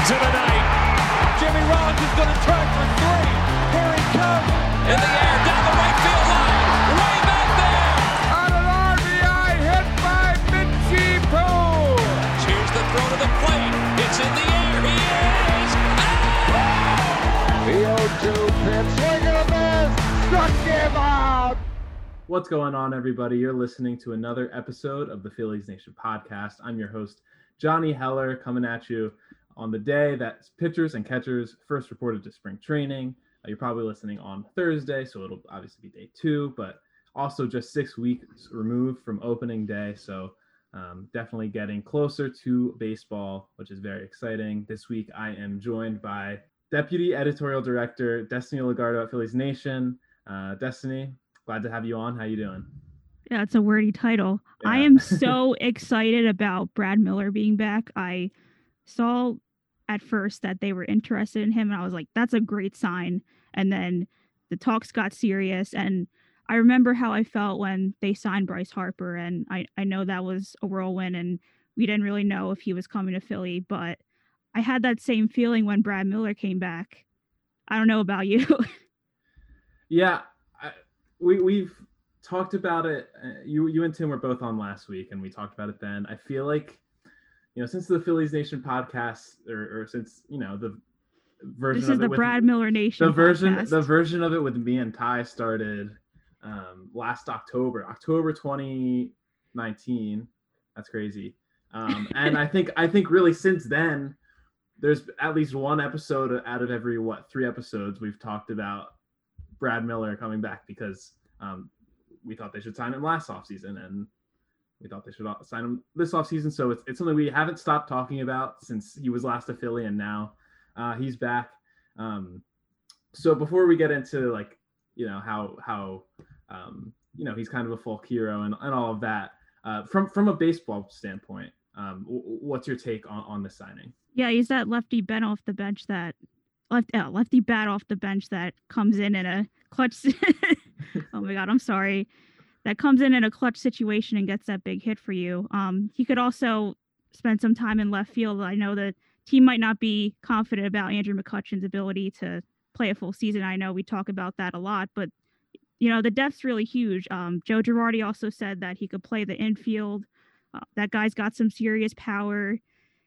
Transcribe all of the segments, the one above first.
into the night. Jimmy Rollins is going to try for three. Here he comes. In the air, down the right field line. Way back there. On an RBI hit by Mitchie Poole. Here's the throw to the plate. It's in the air. He is. Ah! out! The 0-2 pitch. Swing and a miss. Struck him out. What's going on, everybody? You're listening to another episode of the Phillies Nation podcast. I'm your host, Johnny Heller, coming at you on the day that pitchers and catchers first reported to spring training. Uh, you're probably listening on Thursday, so it'll obviously be day two, but also just six weeks removed from opening day. So um, definitely getting closer to baseball, which is very exciting. This week, I am joined by Deputy Editorial Director Destiny Lugardo at Phillies Nation. Uh, Destiny, glad to have you on. How you doing? Yeah, it's a wordy title. I am so excited about Brad Miller being back. I saw at first that they were interested in him, and I was like, that's a great sign. And then the talks got serious, and I remember how I felt when they signed Bryce Harper, and I, I know that was a whirlwind, and we didn't really know if he was coming to Philly, but I had that same feeling when Brad Miller came back. I don't know about you. Yeah, I, we we've talked about it. Uh, you you and Tim were both on last week, and we talked about it then. I feel like, you know, since the Phillies Nation podcast, or, or since you know the version this of is it the with- Brad Miller Nation. the version podcast. the version of it with me and Ty started um, last October, October 2019. That's crazy. Um, and I think I think really since then, there's at least one episode out of every what three episodes we've talked about Brad Miller coming back because um, we thought they should sign him last offseason and we thought they should sign him this offseason. So it's, it's something we haven't stopped talking about since he was last a Philly and now uh, he's back. Um, so before we get into like, you know, how, how, um, you know, he's kind of a folk hero and, and all of that, uh, from, from a baseball standpoint, um, what's your take on, on the signing? Yeah, he's that lefty Ben off the bench that left uh, lefty bat off the bench that comes in in a clutch. oh my god, I'm sorry. That comes in in a clutch situation and gets that big hit for you. Um, he could also spend some time in left field. I know the team might not be confident about Andrew McCutchen's ability to play a full season. I know we talk about that a lot, but you know the depth's really huge. Um, Joe Girardi also said that he could play the infield. Uh, that guy's got some serious power.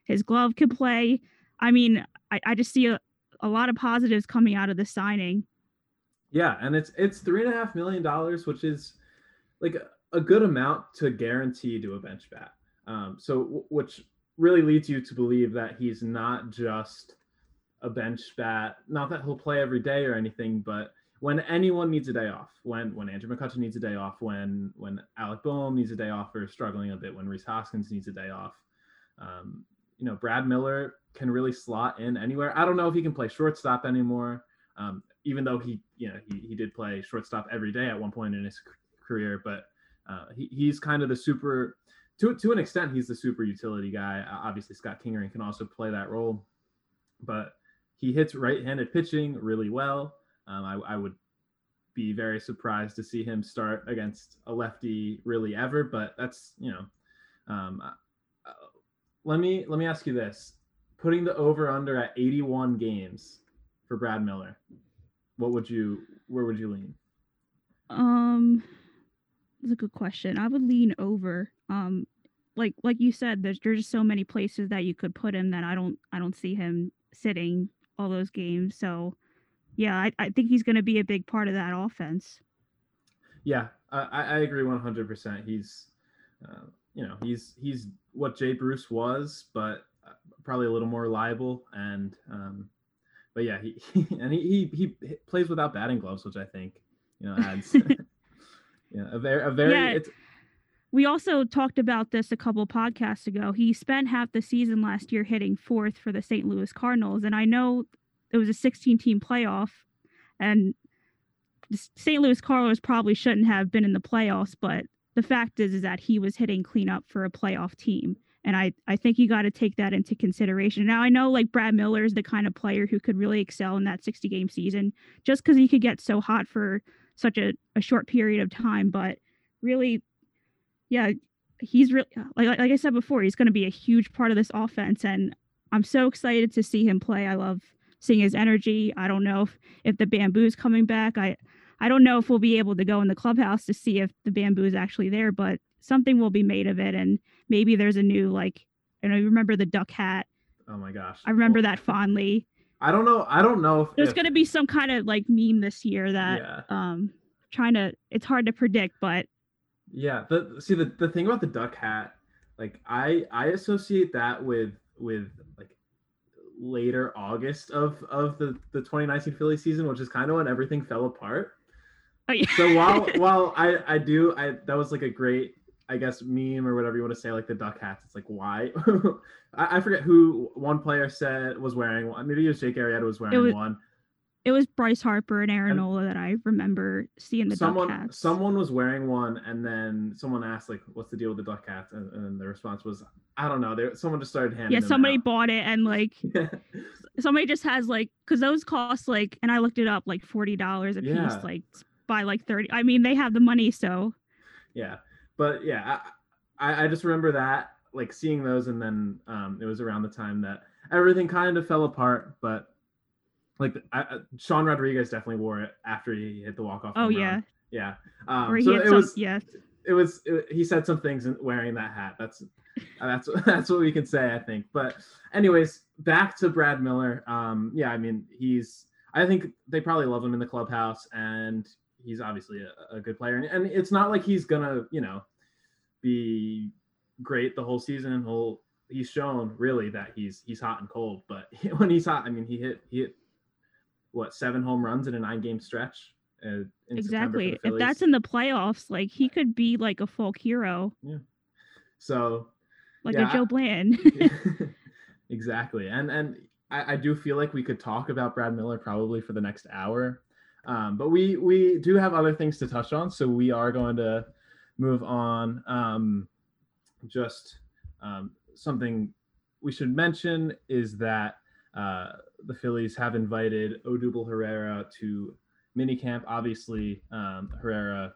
His glove could play. I mean, I, I just see a, a lot of positives coming out of the signing. Yeah, and it's it's three and a half million dollars, which is like a, good amount to guarantee to a bench bat. Um, so which really leads you to believe that he's not just a bench bat. Not that he'll play every day or anything, but when anyone needs a day off, when when Andrew McCutchen needs a day off, when when Alec Bohm needs a day off or is struggling a bit, when Rhys Hoskins needs a day off, um, you know, Brad Miller can really slot in anywhere. I don't know if he can play shortstop anymore um, even though he, you know, he, he did play shortstop every day at one point in his career, but uh, he, he's kind of the super, to, to an extent, he's the super utility guy. Uh, obviously, Scott Kingery can also play that role, but he hits right-handed pitching really well. Um, I, I would be very surprised to see him start against a lefty really ever, but that's, you know, um, uh, let me let me ask you this: putting the over under at 81 games for Brad Miller, what would you where would you lean? Um, that's a good question. I would lean over. Um, like like you said, there's there's just so many places that you could put him that I don't I don't see him sitting all those games. So, yeah, I, I think he's going to be a big part of that offense. Yeah, I, I agree 100%. He's, uh, you know, he's he's what Jay Bruce was, but uh, probably a little more reliable. And, um, but yeah, he, and he, he he plays without batting gloves, which I think you know adds. yeah, a very a very Yeah. it's We also talked about this a couple podcasts ago. He spent half the season last year hitting fourth for the St. Louis Cardinals, and I know it was a 16 team playoff, and the St. Louis Cardinals probably shouldn't have been in the playoffs, but the fact is is that he was hitting cleanup for a playoff team. And I, I think you got to take that into consideration. Now I know like Brad Miller is the kind of player who could really excel in that 60 game season just because he could get so hot for such a, a short period of time. But really, yeah, he's really like, like I said before, he's going to be a huge part of this offense. And I'm so excited to see him play. I love seeing his energy. I don't know if, if the bamboo's coming back. I I don't know if we'll be able to go in the clubhouse to see if the bamboo is actually there, but something will be made of it. And maybe there's a new like And I remember the duck hat. Oh my gosh. I remember Well, that fondly. I don't know. I don't know if There's if- gonna be some kind of like meme this year that Yeah. um trying to it's hard to predict, but Yeah, the see the, the thing about the duck hat, like I I associate that with with like later August of of the the 2019 Philly season, which is kind of when everything fell apart. oh, yeah. So while while I I do I that was like a great I guess meme or whatever you want to say like the duck hats. It's like why I, I forget who one player said was wearing one. Maybe it was Jake Arrieta was wearing was- one. it was Bryce Harper and Aaron And- Nola that I remember seeing the someone duck hats. someone was wearing one and then someone asked like what's the deal with the duck hats and, and the response was i don't know there someone just started handing yeah, somebody out. bought it and like somebody just has like because those cost like and I looked it up like forty dollars a Yeah. piece, like by like thirty. I mean, they have the money, so yeah but yeah I, I just remember that like seeing those and then um it was around the time that everything kind of fell apart but like I, Sean Rodriguez definitely wore it after he hit the walk off. oh yeah, yeah. Um, or he so it some. was yeah, it was it, he said some things in wearing that hat that's that's that's what we can say i think but anyways back to brad miller um yeah i mean he's i think they probably love him in the clubhouse and he's obviously a, a good player. And, and it's not like he's gonna you know be great the whole season. He'll he's shown really that he's he's hot and cold. But when he's hot i mean he hit he hit what seven home runs in a nine game stretch uh, in exactly. If that's in the playoffs, like he could be like a folk hero, Yeah. so like Yeah, a Joe Bland. exactly. And and I, I do feel like we could talk about brad miller probably for the next hour um, but we we do have other things to touch on so we are going to move on um, just um, something we should mention is that uh, the phillies have invited odubel herrera to minicamp obviously um, herrera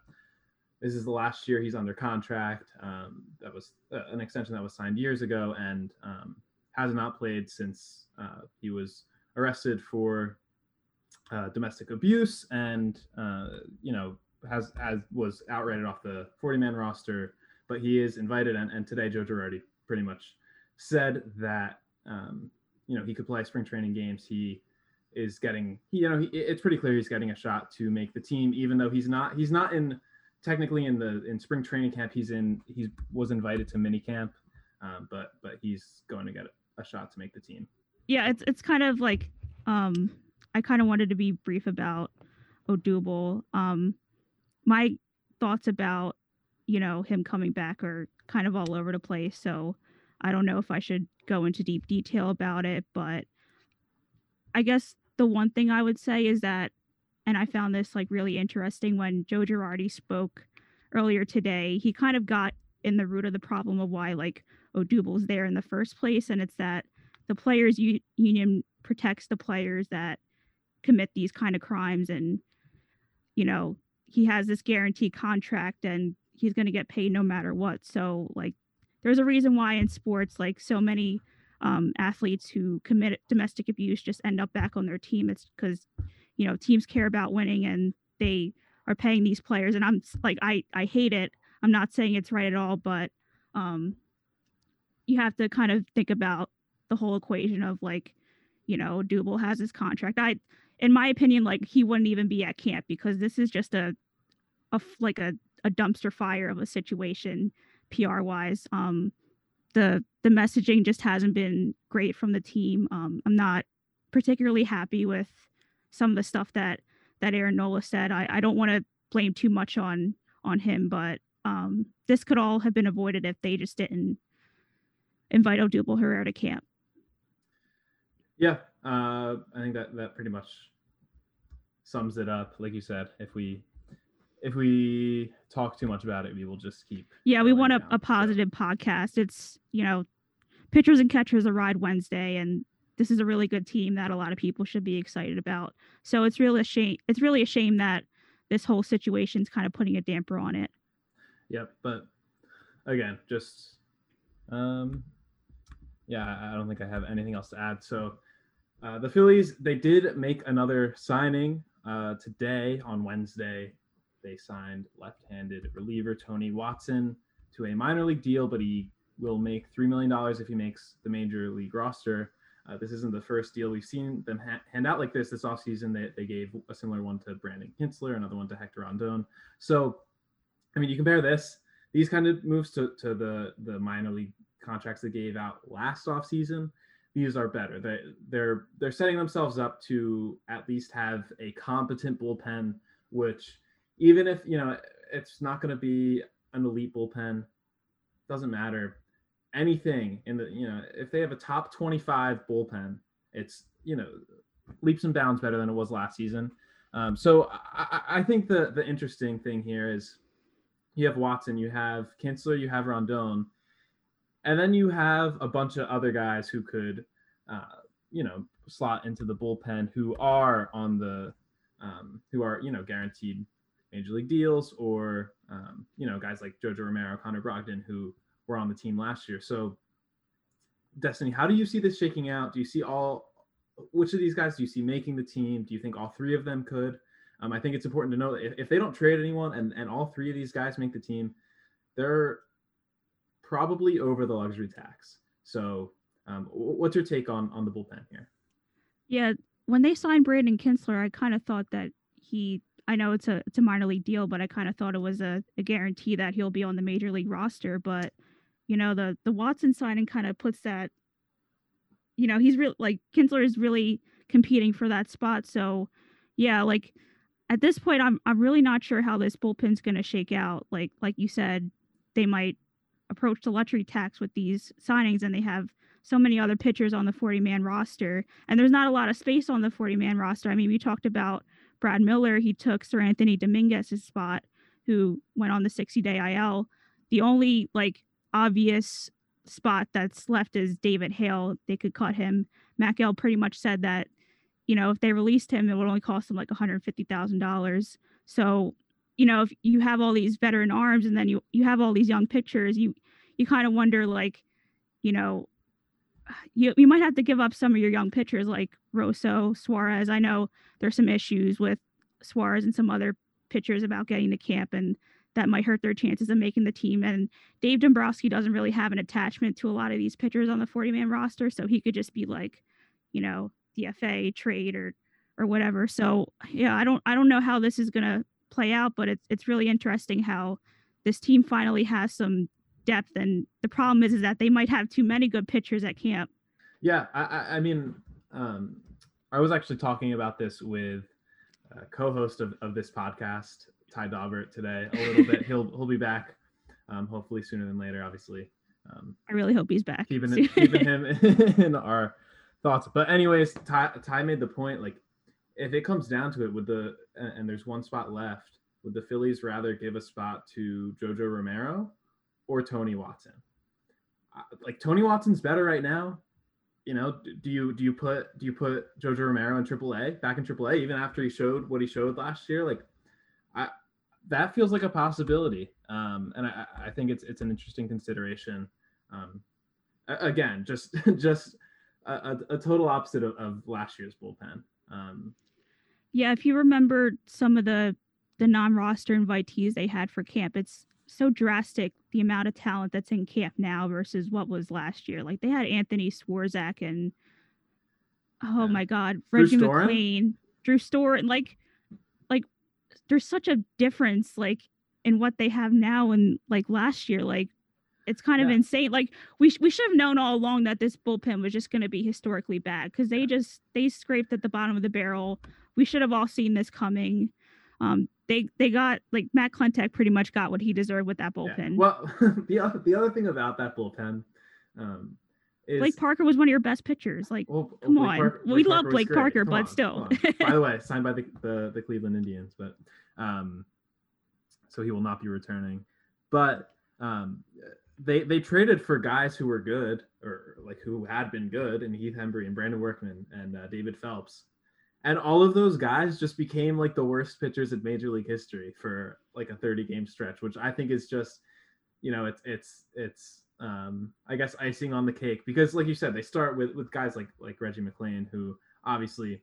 this is the last year he's under contract. Um, that was uh, an extension that was signed years ago and um, has not played since uh, he was arrested for uh, domestic abuse and uh, you know has as was outrighted off the 40 man roster. But he is invited, and, and today Joe Girardi pretty much said that um, you know he could play spring training games. He is getting you know he, it's pretty clear he's getting a shot to make the team, even though he's not he's not in technically in the in spring training camp he's in he was invited to mini camp um, but but he's going to get a shot to make the team yeah, it's it's kind of like um I kind of wanted to be brief about Odubel. Um my thoughts about you know him coming back are kind of all over the place, so I don't know if I should go into deep detail about it, but I guess the one thing I would say is that and I found this like really interesting when Joe Girardi spoke earlier today, he kind of got in the root of the problem of why like Odubel's there in the first place and it's that the players union protects the players that commit these kind of crimes and you know he has this guaranteed contract and he's going to get paid no matter what. So like there's a reason why in sports like so many um, athletes who commit domestic abuse just end up back on their team. It's because you know teams care about winning and they are paying these players. And i'm like i i hate it. I'm not saying it's right at all but um you have to kind of think about the whole equation of like, you know, Double has his contract. I, in my opinion, like he wouldn't even be at camp because this is just a, a like a, a dumpster fire of a situation, PR wise. Um, the the messaging just hasn't been great from the team. Um, I'm not particularly happy with some of the stuff that that Aaron Nola said. I, I don't want to blame too much on on him, but um, this could all have been avoided if they just didn't invite Odubel Herrera to camp. yeah uh, i think that that pretty much sums it up like you said if we if we talk too much about it we will just keep Yeah, we want a, a so. positive podcast. It's, you know, pitchers and catchers a ride Wednesday and this is a really good team that a lot of people should be excited about. So it's really a shame it's really a shame that this whole situation's kind of putting a damper on it. Yep, but again, just um yeah, I don't think I have anything else to add. So uh, the Phillies, they did make another signing uh, today on Wednesday. They signed left-handed reliever Tony Watson to a minor league deal, but he will make three million dollars if he makes the major league roster. Uh, this isn't the first deal we've seen them ha- hand out like this this offseason. They, they gave a similar one to Brandon Kintzler, another one to Hector Rondon. So, I mean, you compare this, these kind of moves to, to the, the minor league contracts they gave out last offseason. These are better. They, they're they're setting themselves up to at least have a competent bullpen, which even if you know it's not going to be an elite bullpen, doesn't matter. Anything in the you know if they have a top 25 bullpen it's you know leaps and bounds better than it was last season. Um, so I, I, think the the interesting thing here is you have watson you have kintzler you have rondon and then you have a bunch of other guys who could uh, you know slot into the bullpen who are on the um, who are you know guaranteed major league deals or um, you know guys like jojo romero connor brogdon who were on the team last year. So, Destiny, how do you see this shaking out? Do you see all which of these guys do you see making the team? Do you think all three of them could? Um, I think it's important to know that if, if they don't trade anyone and, and all three of these guys make the team, they're probably over the luxury tax. So, um, what's your take on on the bullpen here? Yeah, when they signed Brandon Kintzler, I kind of thought that he I know it's a it's a minor league deal, but I kind of thought it was a, a guarantee that he'll be on the major league roster. But you know, the the Watson signing kind of puts that. You know, he's real like Kintzler is really competing for that spot. So, yeah, like at this point, I'm I'm really not sure how this bullpen's going to shake out. Like like you said, they might approach the luxury tax with these signings, and they have so many other pitchers on the 40 man roster, and there's not a lot of space on the 40 man roster. I mean, we talked about Brad Miller, he took Seranthony Dominguez's spot, who went on the 60 day IL. The only like obvious spot that's left is David Hale. They could cut him. Matt pretty much said that, you know, if they released him, it would only cost them like $150,000. So, you know, if you have all these veteran arms and then you you have all these young pitchers, you you kind of wonder like, you know, you you might have to give up some of your young pitchers like Rosso, Suarez. I know there's some issues with Suarez and some other pitchers about getting to camp, and that might hurt their chances of making the team. And Dave Dombrowski doesn't really have an attachment to a lot of these pitchers on the 40 man roster, so he could just be like, you know, DFA trade or or whatever. So yeah, I don't I don't know how this is gonna play out, but it's it's really interesting how this team finally has some depth. And the problem is, is that they might have too many good pitchers at camp. Yeah, I, I mean, um, I was actually talking about this with a co-host of, of this podcast, Ty Daubert, today a little bit. He'll he'll be back, um, hopefully sooner than later. Obviously, um, I really hope he's back. Keeping keeping him in our thoughts. But anyways, Ty, Ty made the point like if it comes down to it, with the and there's one spot left, would the Phillies rather give a spot to Jojo Romero or Tony Watson. Like Tony Watson's better right now. You know, do you do you put do you put Jojo Romero in AAA back in AAA even after he showed what he showed last year? Like, I that feels like a possibility, um, and I, I think it's it's an interesting consideration. Um, again, just just a, a, total opposite of, of last year's bullpen. Um, yeah, if you remember some of the the non-roster invitees they had for camp, it's so drastic the amount of talent that's in camp now versus what was last year. Like they had Anthony Swarzak and oh yeah. my god, Reggie Drew McClain, Drew Storen. Like, like there's such a difference like in what they have now and like last year. Like it's kind of insane. Like we sh- we should have known all along that this bullpen was just going to be historically bad because they just they scraped at the bottom of the barrel. We should have all seen this coming. Um, they they got like Matt Klentak pretty much got what he deserved with that bullpen. Yeah. Well, the other the other thing about that bullpen, um, is Blake Parker was one of your best pitchers. Like, well, come Blake on, Parker, we love Blake Parker, come but on, still. by the way, signed by the, the the Cleveland Indians, but um, so he will not be returning. But um, they they traded for guys who were good or like who had been good, and Heath Hembree and Brandon Workman and uh, David Phelps and all of those guys just became like the worst pitchers in major league history for like a 30 game stretch which i think is just you know it's it's it's um, I guess icing on the cake because, like you said, they start with with guys like like Reggie McClain who obviously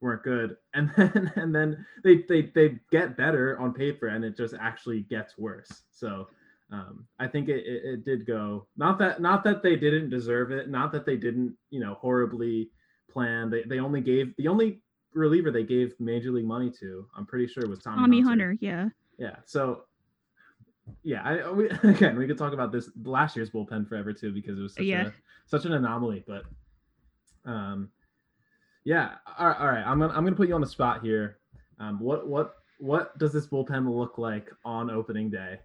weren't good, and then and then they they they get better on paper, and it just actually gets worse. So um, I think it, it, it did go not that not that they didn't deserve it, not that they didn't you know horribly plan. They they only gave the only reliever they gave major league money to. I'm pretty sure was Tommy, Tommy Hunter. Hunter, yeah. Yeah. So yeah, I we, again we could talk about this last year's bullpen forever too because it was such Yeah. a such an anomaly. But um, yeah. All right, all right. I'm gonna I'm gonna put you on the spot here. Um, what what what does this bullpen look like on opening day?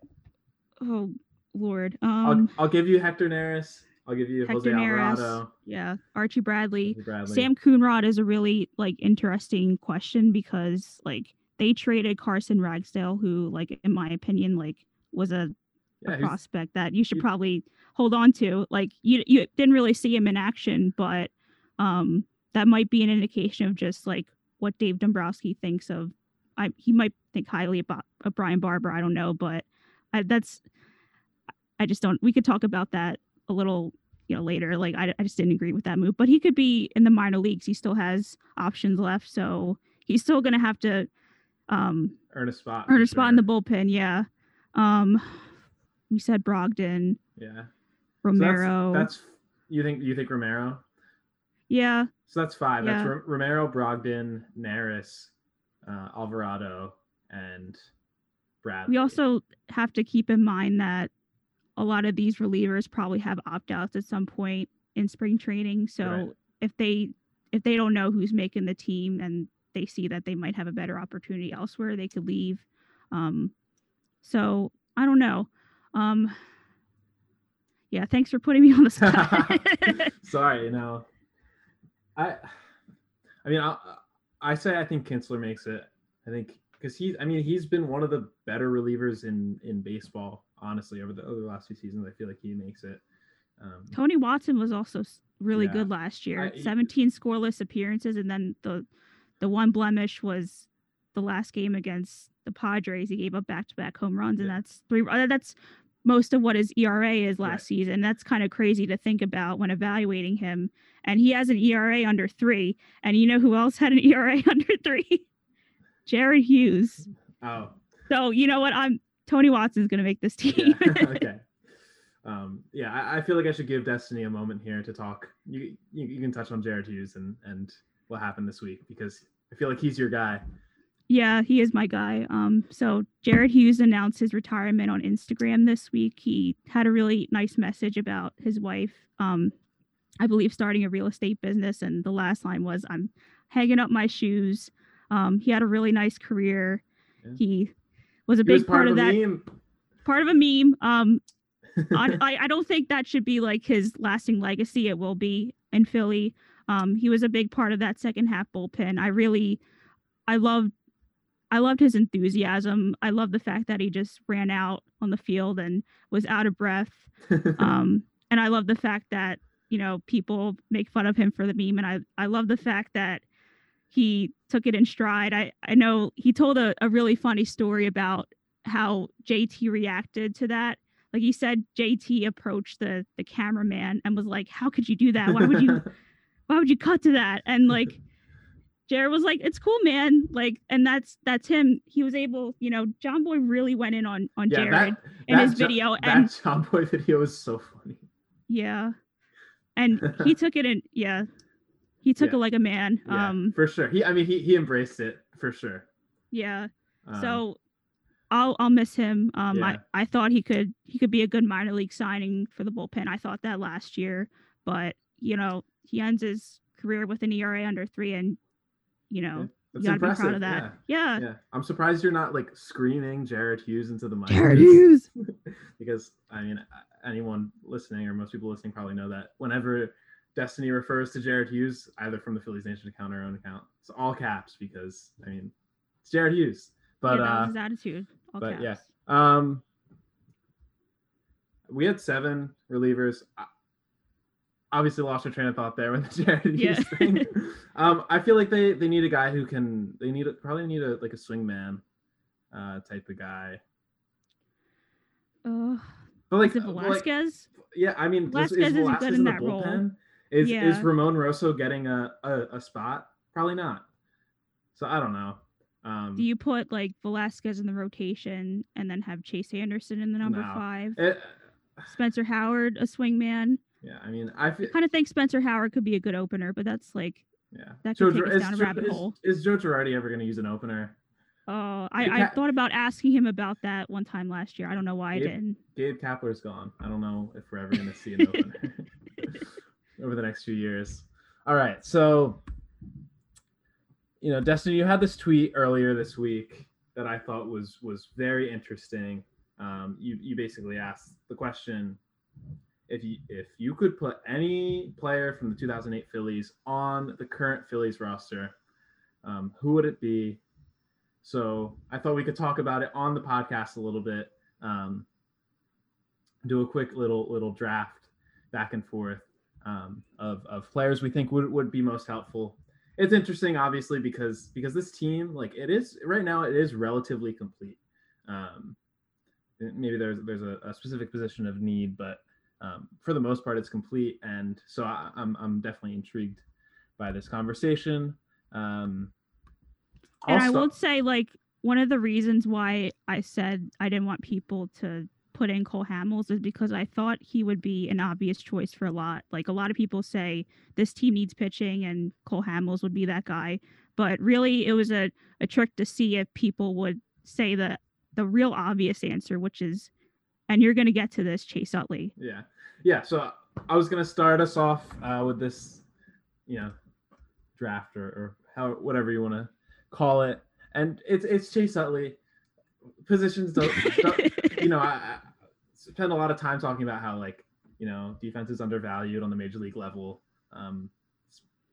Oh Lord. I'll Um I'll give you Hector Neris. I'll give you Jose Hector Neris, Alvarado. yeah, Archie Bradley. Bradley. Sam Coonrod is a really like interesting question because like they traded Carson Ragsdale, who like in my opinion like was a, yeah, a prospect that you should probably hold on to. Like you you didn't really see him in action, but um that might be an indication of just like what Dave Dombrowski thinks of. I he might think highly about of Brian Barber. I don't know, but I, that's I just don't. We could talk about that a little you know later. Like I, I just didn't agree with that move, but he could be in the minor leagues. He still has options left, so he's still gonna have to um earn a spot. earn a spot in the bullpen. Yeah. Um, we said Brogdon, Yeah. So that's- Romero. that's, you think you think Romero? yeah, So that's five. That's Yeah. Ro- Romero, Brogdon, Neris, uh, Alvarado, and Bradley. we also have to keep in mind that a lot of these relievers probably have opt outs at some point in spring training. So Right. if they if they don't know who's making the team and they see that they might have a better opportunity elsewhere, they could leave. Um, so I don't know. Um, yeah, thanks for putting me on the spot. Sorry, you know. I, I mean, I, I say I think Kintzler makes it. I think because he's, I mean, he's been one of the better relievers in in baseball. Honestly, over the over the last few seasons, I feel like he makes it. Um, Tony Watson was also really Yeah. good last year. I- 17 scoreless appearances, and then the the one blemish was the last game against the Padres. He gave up back to back home runs, and that's three. uh, That's most of what his ERA is last Right. season. That's kind of crazy to think about when evaluating him. And he has an ERA under three. And you know who else had an ERA under three? Jared Hughes. oh, So you know what? I'm Tony Watson's going to make this yeah. team. okay. Um, yeah, I, I feel like I should give Destiny a moment here to talk. You, you you can touch on Jared Hughes and and what happened this week because I feel like he's your guy. Yeah, he is my guy. Um, so Jared Hughes announced his retirement on Instagram this week. He had a really nice message about his wife. Um, I believe starting a real estate business, and the last line was, "I'm hanging up my shoes." Um, he had a really nice career. Yeah. He was a He was big part, of that. meme. Part of a meme. Um, I, I I don't think that should be like his lasting legacy. It will be in Philly. Um, he was a big part of that second half bullpen. I really, I loved, I loved his enthusiasm. I love the fact that he just ran out on the field and was out of breath. Um, and I love the fact that you know people make fun of him for the meme, and I I love the fact that he took it in stride. I I know he told a, a really funny story about how JT reacted to that. Like he said, JT approached the the cameraman and was like, "How could you do that? Why would you? why would you cut to that?" And like, Jared was like, "It's cool, man." Like, and that's that's him. He was able, you know, John Boy really went in on on yeah, Jared that, in that his Jo- video, that and John Boy video was so funny. yeah, and he took it in. Yeah, he took Yeah. it like a man. Yeah, Um, for sure. He, I mean, he he embraced it for sure. yeah. Um, so I'll I'll miss him. Um, Yeah. I I thought he could he could be a good minor league signing for the bullpen. I thought that last year, but you know he ends his career with an ERA under three, and you know that's you gotta impressive. be proud of that. Yeah, Yeah. I'm surprised you're not like screaming Jared Hughes into the mic. Jared Hughes. because I mean, anyone listening or most people listening probably know that whenever Destiny refers to Jared Hughes, either from the Phillies Nation account or our own account, it's all caps because I mean, it's Jared Hughes. But yeah, that uh, his attitude. All but yeah. Um, we had seven relievers. I- Obviously, lost our train of thought there with the Jared Yeah. Hughes thing. um, I feel like they they need a guy who can. They need a, probably need a like a swingman, uh, type of guy. Uh, But like, is it uh, like, Velasquez? yeah, I mean, Velasquez is isn't good in in that role. bullpen? Is is Yeah. Ramon Rosso getting a, a a spot? Probably not. So I don't know. Um, Do you put like Velasquez in the rotation and then have Chase Anderson in the number No. five? it- Spencer Howard, a swingman. yeah, I mean, I feel Kind of think Spencer Howard could be a good opener, but that's like, yeah. that could Joe take us down a is Joe- rabbit is- hole. Is Joe Girardi ever going to use an opener? oh, I, I thought about asking him about that one time last year. I don't know why I didn't. Gabe Kapler's gone. I don't know if we're ever going to see an opener over the next few years. All right, so you know, Destiny, you had this tweet earlier this week that I thought was was very interesting. Um, you you basically asked the question if you if you could put any player from the 2008 Phillies on the current Phillies roster, um, who would it be? So I thought we could talk about it on the podcast a little bit. Um, do a quick little little draft back and forth um, of of players we think would, would be most helpful. It's interesting, obviously, because because this team, like it is right now, it is relatively complete. Um, maybe there's there's a, a specific position of need, but um, for the most part, it's complete. And so I, I'm I'm definitely intrigued by this conversation. Um, And I'll would say, like, one of the reasons why I said I didn't want people to put in Cole Hamels is because I thought he would be an obvious choice for a lot. Like, a lot of people say this team needs pitching and Cole Hamels would be that guy. But really, it was a, a trick to see if people would say the, the real obvious answer, which is, and you're going to get to this, Chase Utley. Yeah, yeah. So I was gonna start us off uh, with this, you know, draft or, or how whatever you want to call it, and it's it's Chase Utley. Positions don't, don't you know? I spend a lot of time talking about how like you know defense is undervalued on the major league level, um,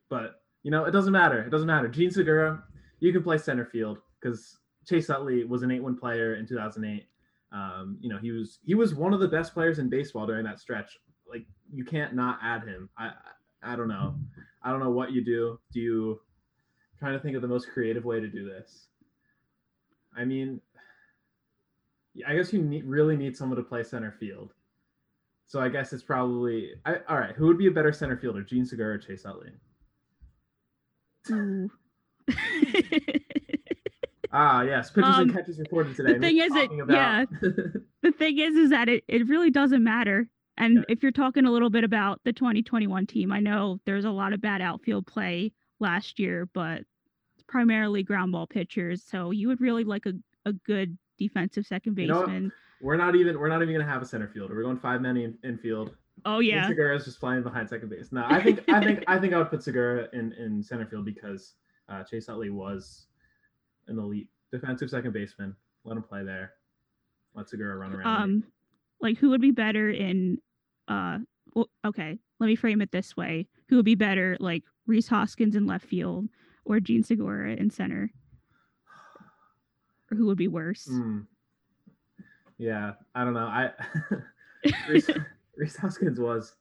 but you know it doesn't matter. It doesn't matter. Jean Segura, you can play center field because Chase Utley was an eight-win player in 2008. Um, you know, he was he was one of the best players in baseball during that stretch. Like you can't not add him. I I I don't know. I don't know what you do. Do you trying to think of the most creative way to do this? I mean, I guess you need, really need someone to play center field. So I guess it's probably I, all right. Who would be a better center fielder, Jean Segura or Chase Utley? Ooh. Ah, yes, pitches Um, and catches reported today. The thing is it- about- the thing is is that it, it really doesn't matter and Yeah. if you're talking a little bit about the 2021 team i know there's a lot of bad outfield play last year but it's primarily ground ball pitchers so you would really like a, a good defensive second You know baseman we're not even we're not even gonna have a center fielder. We're going five men in infield. oh And yeah Segura's just playing behind second base. No, I think I think I think I would put Segura in in center field because uh, Chase Utley was an elite defensive second baseman. Let him play there. Let Segura run around. um like who would be better in uh well, okay let me frame it this way who would be better like rhys hoskins in left field or jean segura in center or who would be worse Hmm. Yeah, I don't know. I Rhys, Rhys Hoskins was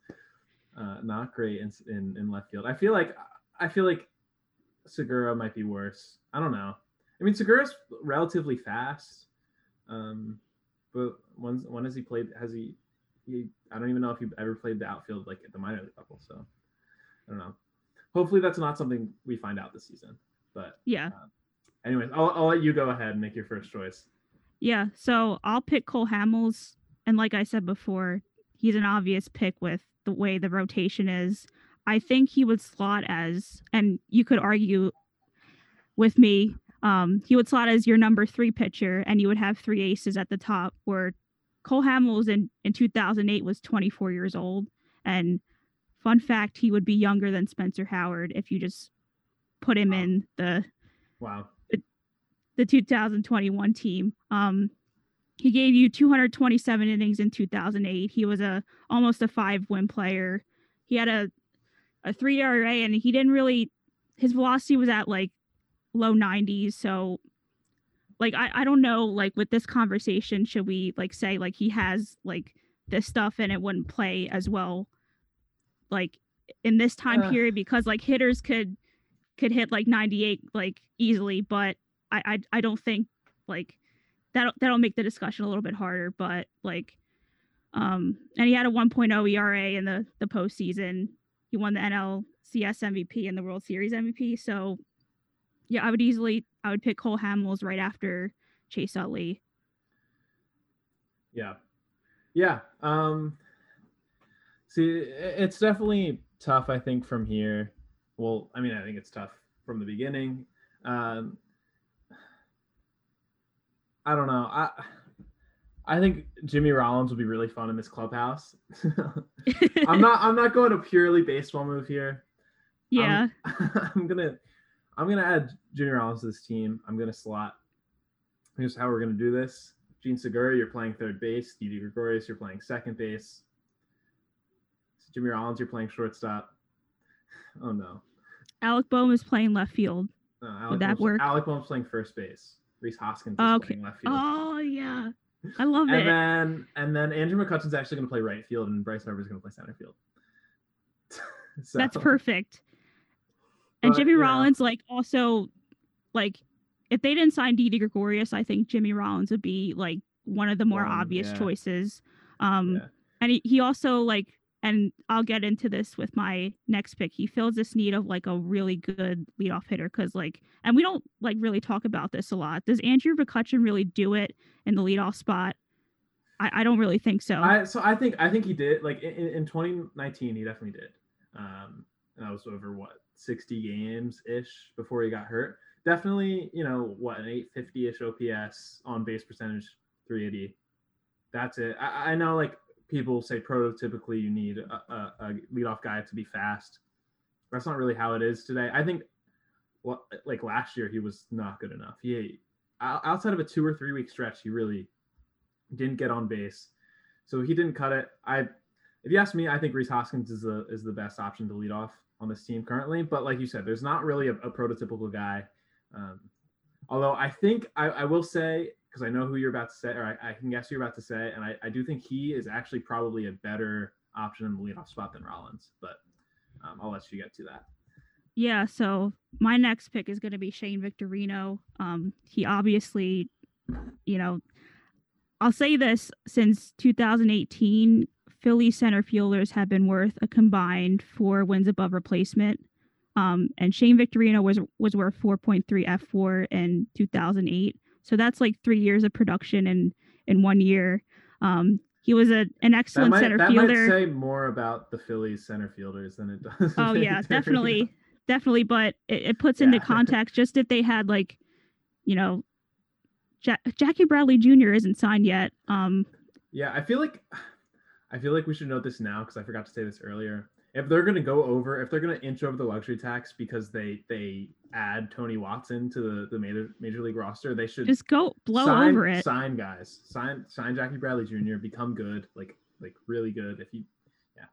uh, not great in, in in left field. I feel like I feel like Segura might be worse. I don't know. I mean, Segura's relatively fast, um, but when when has he played? Has he? He I don't even know if he ever played the outfield like at the minor league level. So I don't know. Hopefully, that's not something we find out this season. But yeah anyways, I'll I'll let you go ahead and make your first choice. Yeah, so I'll pick Cole Hamels, and like I said before, he's an obvious pick with the way the rotation is. I think he would slot as, and you could argue with me, um, he would slot as your number three pitcher, and you would have three aces at the top. Where Cole Hamels in in 2008 was 24 years old, and fun fact, he would be younger than Spencer Howard if you just put him Wow. in the Wow. The 2021 team. Um, he gave you 227 innings in 2008. He was a almost a five win player. He had a a three ERA and he didn't really his velocity was at like low 90s. So like I, I don't know like with this conversation should we like say like he has like this stuff and it wouldn't play as well like in this time Uh. period because like hitters could could hit like 98 like easily but I, I I don't think like that'll that'll make the discussion a little bit harder. But like Um, and he had a 1.0 ERA in the the postseason. He won the NLCS MVP and the World Series MVP. So, yeah, I would easily I would pick Cole Hamels right after Chase Utley. Yeah, yeah. Um, see, it's definitely tough. I think from here. Well, I mean, I think it's tough from the beginning. Um, I don't know. I I think Jimmy Rollins would be really fun in this clubhouse. I'm not I'm not going a purely baseball move here. Yeah. I'm, I'm, gonna I'm gonna add Jimmy Rollins to this team. I'm gonna slot. Here's how we're gonna do this. Jean Segura, you're playing third base. Didi Gregorius, you're playing second base. Jimmy Rollins, you're playing shortstop. Oh no. Alec Bohm is playing left field. No, Alec Would that Bohm's- work? Alec Bohm's playing first base. Rhys Hoskins is Oh, okay. playing left field. Oh yeah, I love and it. then and then Andrew McCutchen's actually going to play right field, and Bryce Harper's going to play center field. So- That's perfect. And But, Jimmy know. Rollins, like, also, like, if they didn't sign Didi Gregorius, I think Jimmy Rollins would be like one of the more One, obvious yeah. choices. Um, Yeah. and he, he also like, and I'll get into this with my next pick. He fills this need of like a really good leadoff hitter because like, and we don't like really talk about this a lot. Does Andrew McCutchen really do it in the leadoff spot? I, I don't really think so. I so I think I think he did like in, in 2019 he definitely did. Um, and that was over what 60 games ish before he got hurt. Definitely, you know what an 850 ish OPS on base percentage, 380. That's it. I, I know like people say prototypically you need a, a, a leadoff guy to be fast. That's not really how it is today. I think, well, like last year he was not good enough. He outside of a two or three week stretch, he really didn't get on base, so he didn't cut it. I, if you ask me, I think Rhys Hoskins is the is the best option to lead off on this team currently. But like you said, there's not really a, a prototypical guy. Um, although I think I, I will say because I know who you're about to say, or I, I can guess who you're about to say, and I, I do think he is actually probably a better option in the leadoff spot than Rollins. But um, I'll let you get to that. Yeah, so my next pick is going to be Shane Victorino. Um, he obviously, you know, I'll say this since 2018, Philly center fielders have been worth a combined four wins above replacement. Um, and Shane Victorino was was worth 4.3 fWAR in 2008. So that's like three years of production in in one year. Um, he was a an excellent might, center that fielder. might say more about the Phillies center fielders than it does. Oh yeah, definitely, definitely. But it, it puts into context just if they had like, you know, ja- Jackie Bradley Jr. isn't signed yet. Um, Yeah, I feel like I feel like we should note this now because I forgot to say this earlier. If they're gonna go over, if they're gonna inch over the luxury tax because they they add Tony Watson to the, the major major league roster, they should just go blow sign, over it. Sign guys, sign sign Jackie Bradley Jr. Become good, like like really good. If you yeah.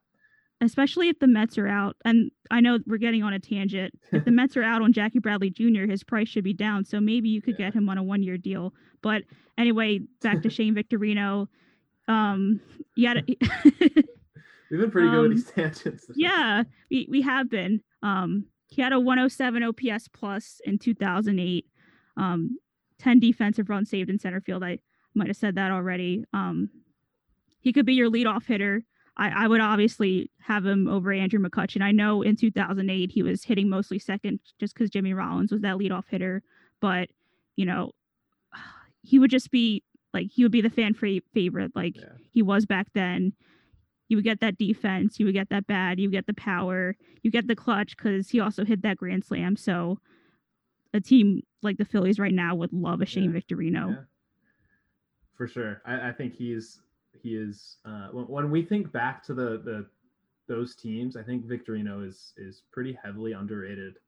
especially if the Mets are out. And I know we're getting on a tangent. If the Mets are out on Jackie Bradley Jr., his price should be down. So maybe you could Yeah. get him on a one year deal. But anyway, back to Shane Victorino. Um, got we've been pretty good Um, with these tangents. yeah, we, we have been. Um, he had a 107 OPS plus in 2008. Um, 10 defensive runs saved in center field. I might have said that already. Um, he could be your leadoff hitter. I, I would obviously have him over Andrew McCutchen. I know in 2008 he was hitting mostly second just because Jimmy Rollins was that leadoff hitter, but you know, he would just be like he would be the fan favorite like Yeah. he was back then. You would get that defense, you would get that bad, you get the power, you get the clutch because he also hit that grand slam. So a team like the Phillies right now would love a Shane Yeah. Victorino. Yeah. For sure, I, I think he's he is. Uh, when, when we think back to the the those teams, I think Victorino is is pretty heavily underrated.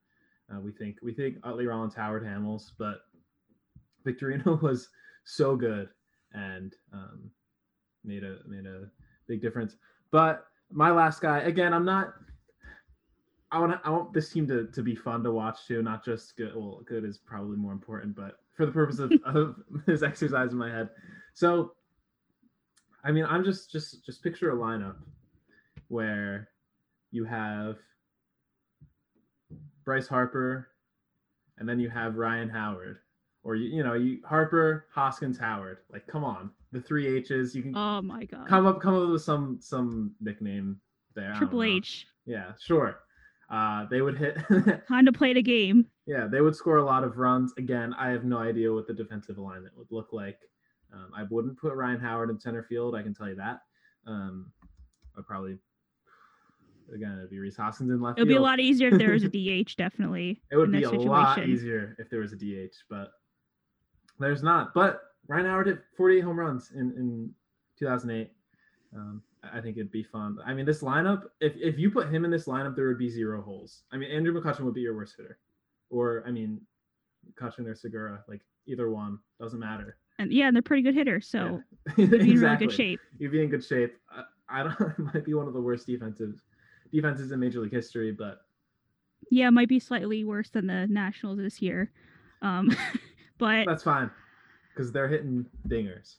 Uh, we think we think Utley Rollins, Howard Hamels, but Victorino was so good and um, made a made a big difference. But my last guy, again, I'm not. I want I want this team to, to be fun to watch too, not just good. Well, good is probably more important, but for the purpose of, of this exercise in my head. So, I mean, I'm just just just picture a lineup where you have Bryce Harper, and then you have Ryan Howard, or you you know you Harper, Hoskins, Howard. Like, come on, the three H's. You can Oh my god. come up come up with some some nickname there. Triple. H. Yeah, sure. Uh, they would hit. Time to play the game. yeah, they would score a lot of runs. Again, I have no idea what the defensive alignment would look like. Um, I wouldn't put Ryan Howard in center field. I can tell you that. Um, I'd probably again it'd be Rhys Hoskins in left It would be a lot easier if there was a DH, definitely. It would be a lot easier if there was a DH, but there's not. But Ryan Howard hit 48 home runs in in 2008. Um, I think it'd be fun. I mean, this lineup, if if you put him in this lineup, there would be zero holes. I mean, Andrew McCutchen would be your worst hitter, or I mean, McCutchen or Segura, like either one doesn't matter. And yeah, and they're pretty good hitters, so Yeah. they'd be in really good shape. You'd be in good shape. I, I don't. It might be one of the worst defensive defenses in Major League history, but Yeah, it might be slightly worse than the Nationals this year. Um, but that's fine because they're hitting dingers.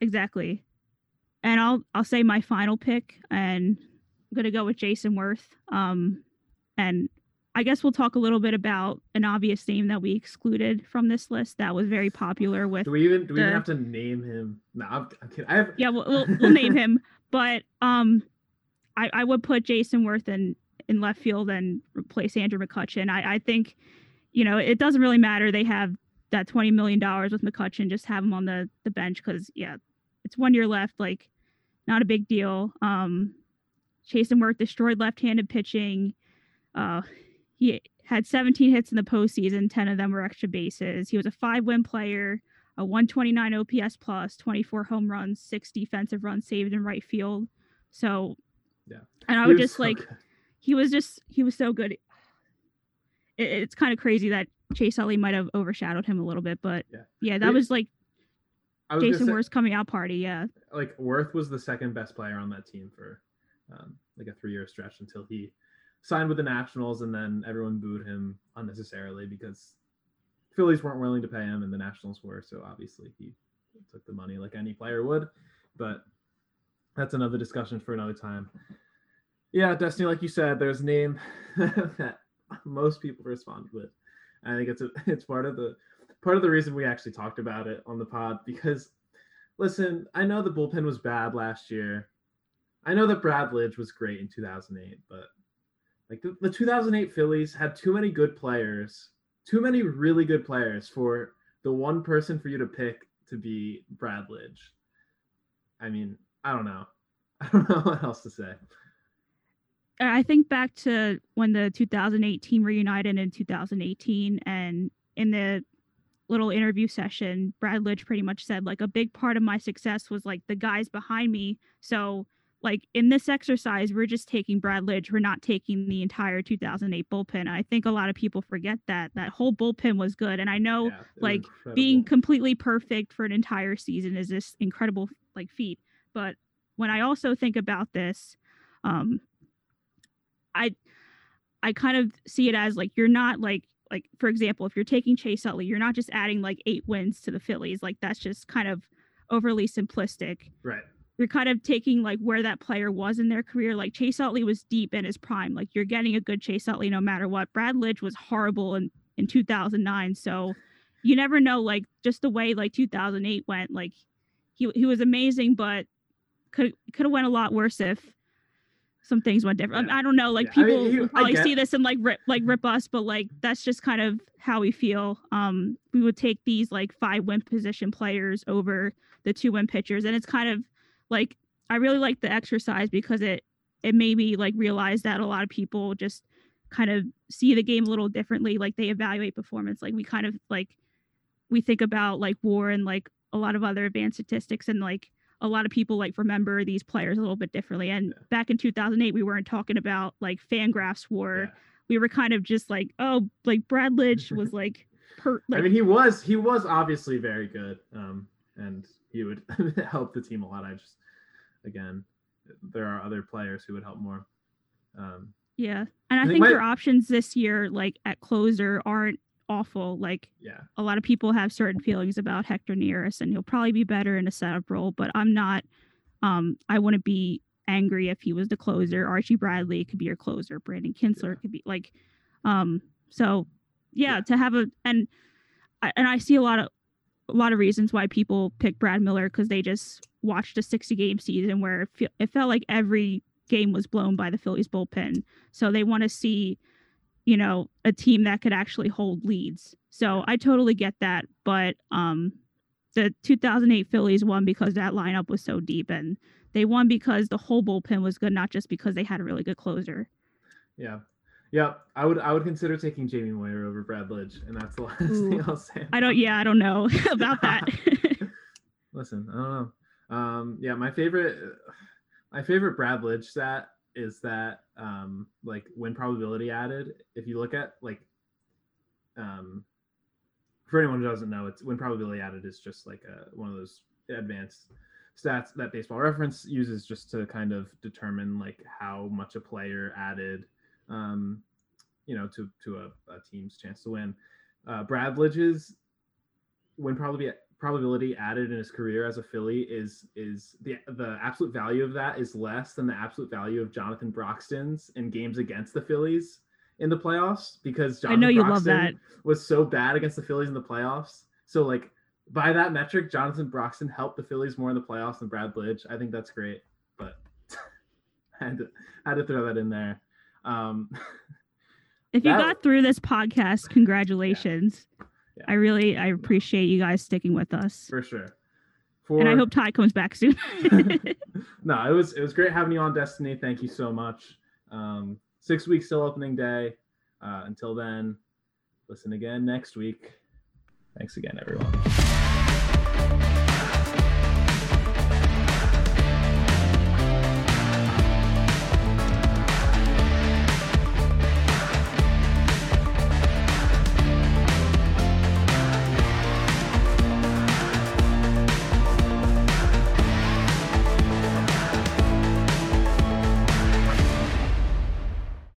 exactly. And I'll I'll say my final pick, and I'm gonna go with Jayson Werth. Um, and I guess we'll talk a little bit about an obvious name that we excluded from this list that was very popular with. Do we even do we even have to name him? No, I'm, I'm kidding. I have Yeah, we'll, we'll, we'll name him, but um, I I would put Jayson Werth in in left field and replace Andrew McCutchen. I I think, you know, it doesn't really matter. They have that twenty million dollars with McCutchen. Just have him on the the bench because yeah, it's one year left. Like, not a big deal. Um, Jayson Werth destroyed left-handed pitching. Uh, he had 17 hits in the postseason. 10 of them were extra bases. He was a five-win player a 129 OPS plus, 24 home runs, six defensive runs saved in right field. So, Yeah. and I would just so like, good. he was just, he was so good. It, it's kind of crazy that Chase Utley might have overshadowed him a little bit, but Yeah. yeah, that We- was like was Jayson say, Werth's coming out party. Yeah. like Werth was the second best player on that team for um, like a three year stretch until he signed with the Nationals, and then everyone booed him unnecessarily because Phillies weren't willing to pay him, and the Nationals were. So obviously he took the money like any player would. But that's another discussion for another time. Yeah, Destiny, like you said, there's a name that most people respond with. I think it's a, it's part of the part of the reason we actually talked about it on the pod because listen, I know the bullpen was bad last year. I know that Brad Lidge was great in 2008, but like the, the 2008 Phillies had too many good players, too many really good players for the one person for you to pick to be Brad Lidge. I mean, I don't know. I don't know what else to say. I think back to when the 2018 reunited in 2018, and in the little interview session, Brad Lidge pretty much said like a big part of my success was like the guys behind me. So like in this exercise, we're just taking Brad Lidge. We're not taking the entire 2008 bullpen. I think a lot of people forget that that whole bullpen was good, and I know Yeah, like, being completely perfect for an entire season is this incredible like feat but when i also think about this um i i kind of see it as like you're not like like for example if you're taking chase utley you're not just adding like eight wins to the phillies like that's just kind of overly simplistic right. you're kind of taking like where that player was in their career. Like Chase Utley was deep in his prime. Like you're getting a good Chase Utley no matter what. Brad Lidge was horrible in in 2009. So you never know. Like just the way like 2008 went. Like he he was amazing, but could could have went a lot worse if some things went different. Yeah. I don't know. Like Yeah, I mean, people I probably see this and like rip like rip us, but like that's just kind of how we feel. Um, we would take these like five win position players over the two win pitchers, and it's kind of like I really like the exercise because it it made me like realize that a lot of people just kind of see the game a little differently. Like they evaluate performance. Like we kind of like we think about like war and like a lot of other advanced statistics and like a lot of people like remember these players a little bit differently. And Yeah. back in 2008, we weren't talking about like Fangraphs war. Yeah. We were kind of just like, oh, like Brad Lidge was like, per, like I mean, he was he was obviously very good, um, and he would help the team a lot. I just, again, there are other players who would help more. Um, yeah. And I, I think think my- their options this year, like at closer, aren't awful. Like yeah, a lot of people have certain feelings about Hector Neris, and he'll probably be better in a setup role. But I'm not. Um, I wouldn't be angry if he was the closer. Archie Bradley could be your closer. Brandon Kintzler Yeah. could be like. Um. So, yeah, Yeah. to have a and I, and I see a lot of a lot of reasons why people pick Brad Miller because they just watched a 60 game season where it, fe- it felt like every game was blown by the Phillies bullpen. So they want to see, you know, a team that could actually hold leads. So I totally get that. But um, the 2008 Phillies won because that lineup was so deep and they won because the whole bullpen was good, not just because they had a really good closer. Yeah. Yeah, I would I would consider taking Jamie Moyer over Brad Lidge, and that's the last Ooh. thing I'll say. I don't, yeah, I don't know about that. Listen, I don't know. Um, yeah, my favorite my favorite Brad Lidge stat is that um, like win probability added. If you look at like um, for anyone who doesn't know, it's win probability added is just like a, one of those advanced stats that Baseball Reference uses just to kind of determine like how much a player added, um, you know, to to a, a team's chance to win. Uh, Brad Lidge's win probability probability added in his career as a Philly is is the the absolute value of that is less than the absolute value of Jonathan Broxton's in games against the Phillies in the playoffs because I know you love that. was so bad against the Phillies in the playoffs. So like by that metric, Jonathan Broxton helped the Phillies more in the playoffs than Brad Lidge. I think that's great, but I had to had to throw that in there. Um, If you That- got through this podcast, congratulations. Yeah. I really I appreciate you guys sticking with us. for sure. For And I hope Ty comes back soon. no, it was it was great having you on Destiny. Thank you so much. Um, six weeks till opening day. Uh, until then, listen again next week. Thanks again, everyone.